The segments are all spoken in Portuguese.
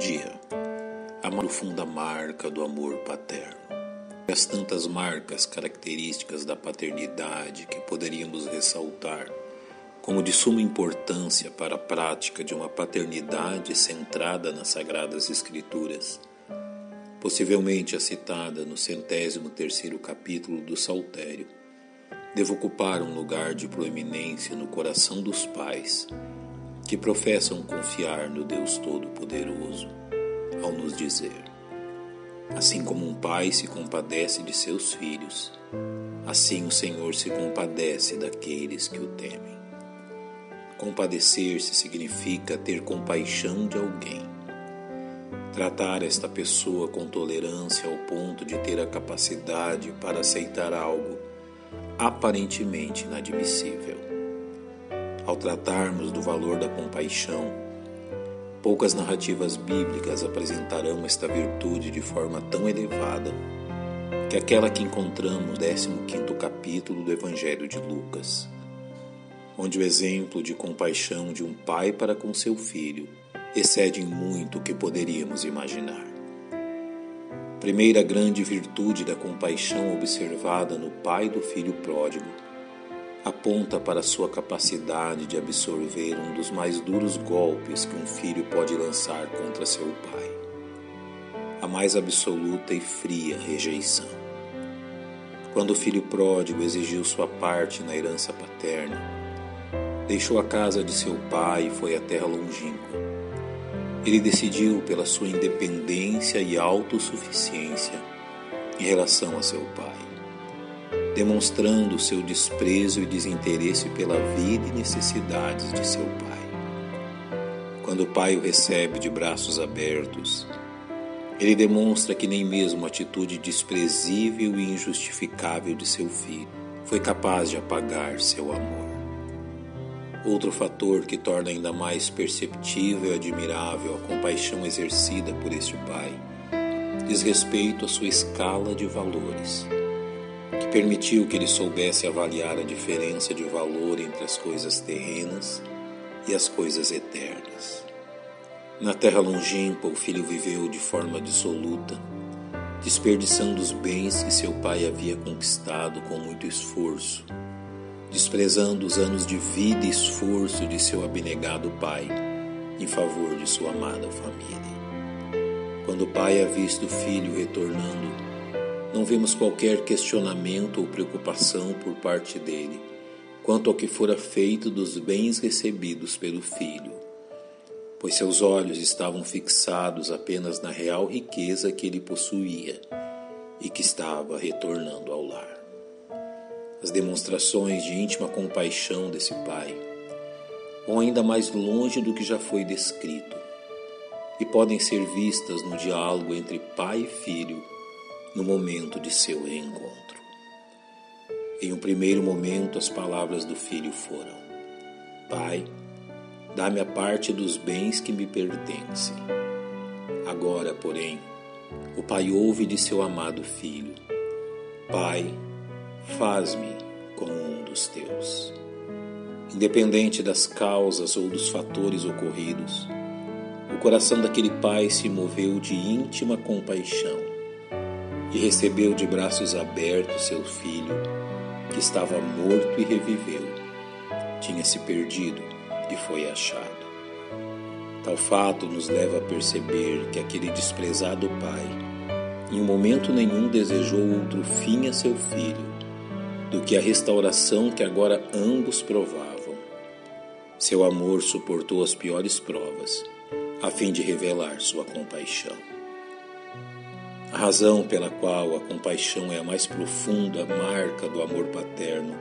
dia, a profunda marca do amor paterno. As tantas marcas características da paternidade que poderíamos ressaltar como de suma importância para a prática de uma paternidade centrada nas Sagradas Escrituras, possivelmente a citada no centésimo terceiro capítulo do Saltério, deve ocupar um lugar de proeminência no coração dos pais que professam confiar no Deus Todo-Poderoso, ao nos dizer: Assim como um pai se compadece de seus filhos, assim o Senhor se compadece daqueles que o temem. Compadecer-se significa ter compaixão de alguém. Tratar esta pessoa com tolerância ao ponto de ter a capacidade para aceitar algo aparentemente inadmissível. Ao tratarmos do valor da compaixão, poucas narrativas bíblicas apresentarão esta virtude de forma tão elevada que aquela que encontramos no 15 capítulo do Evangelho de Lucas, onde o exemplo de compaixão de um pai para com seu filho excede em muito o que poderíamos imaginar. Primeira grande virtude da compaixão observada no pai do filho pródigo aponta para sua capacidade de absorver um dos mais duros golpes que um filho pode lançar contra seu pai a mais absoluta e fria rejeição. Quando o filho pródigo exigiu sua parte na herança paterna, deixou a casa de seu pai e foi à terra longínqua. Ele decidiu pela sua independência e autossuficiência em relação a seu pai demonstrando seu desprezo e desinteresse pela vida e necessidades de seu pai. Quando o pai o recebe de braços abertos, ele demonstra que nem mesmo a atitude desprezível e injustificável de seu filho foi capaz de apagar seu amor. Outro fator que torna ainda mais perceptível e admirável a compaixão exercida por este pai diz respeito à sua escala de valores que permitiu que ele soubesse avaliar a diferença de valor entre as coisas terrenas e as coisas eternas. Na terra longínqua, o filho viveu de forma dissoluta, desperdiçando os bens que seu pai havia conquistado com muito esforço, desprezando os anos de vida e esforço de seu abnegado pai em favor de sua amada família. Quando o pai avista o filho retornando não vemos qualquer questionamento ou preocupação por parte dele quanto ao que fora feito dos bens recebidos pelo filho, pois seus olhos estavam fixados apenas na real riqueza que ele possuía e que estava retornando ao lar. As demonstrações de íntima compaixão desse pai vão ainda mais longe do que já foi descrito e podem ser vistas no diálogo entre pai e filho no momento de seu reencontro. Em um primeiro momento, as palavras do filho foram: Pai, dá-me a parte dos bens que me pertencem. Agora, porém, o pai ouve de seu amado filho: Pai, faz-me como um dos teus. Independente das causas ou dos fatores ocorridos, o coração daquele pai se moveu de íntima compaixão e recebeu de braços abertos seu filho, que estava morto e reviveu, tinha se perdido e foi achado. Tal fato nos leva a perceber que aquele desprezado pai, em momento nenhum desejou outro fim a seu filho do que a restauração que agora ambos provavam. Seu amor suportou as piores provas, a fim de revelar sua compaixão. A razão pela qual a compaixão é a mais profunda marca do amor paterno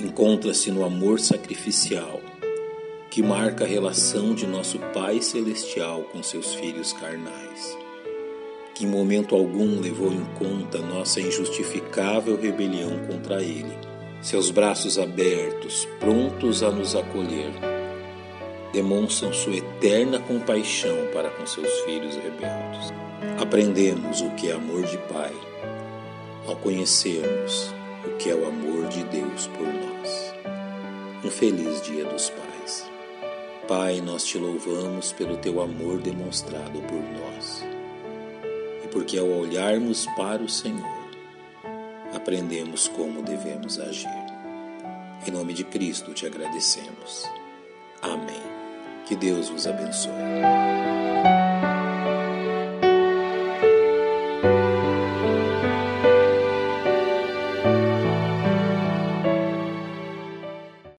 encontra-se no amor sacrificial, que marca a relação de nosso Pai Celestial com seus filhos carnais, que em momento algum levou em conta nossa injustificável rebelião contra Ele, seus braços abertos, prontos a nos acolher, demonstram sua eterna compaixão para com seus filhos rebeldes. Aprendemos o que é amor de Pai ao conhecermos o que é o amor de Deus por nós. Um feliz Dia dos Pais. Pai, nós te louvamos pelo teu amor demonstrado por nós. E porque ao olharmos para o Senhor, aprendemos como devemos agir. Em nome de Cristo te agradecemos. Amém. Que Deus vos abençoe.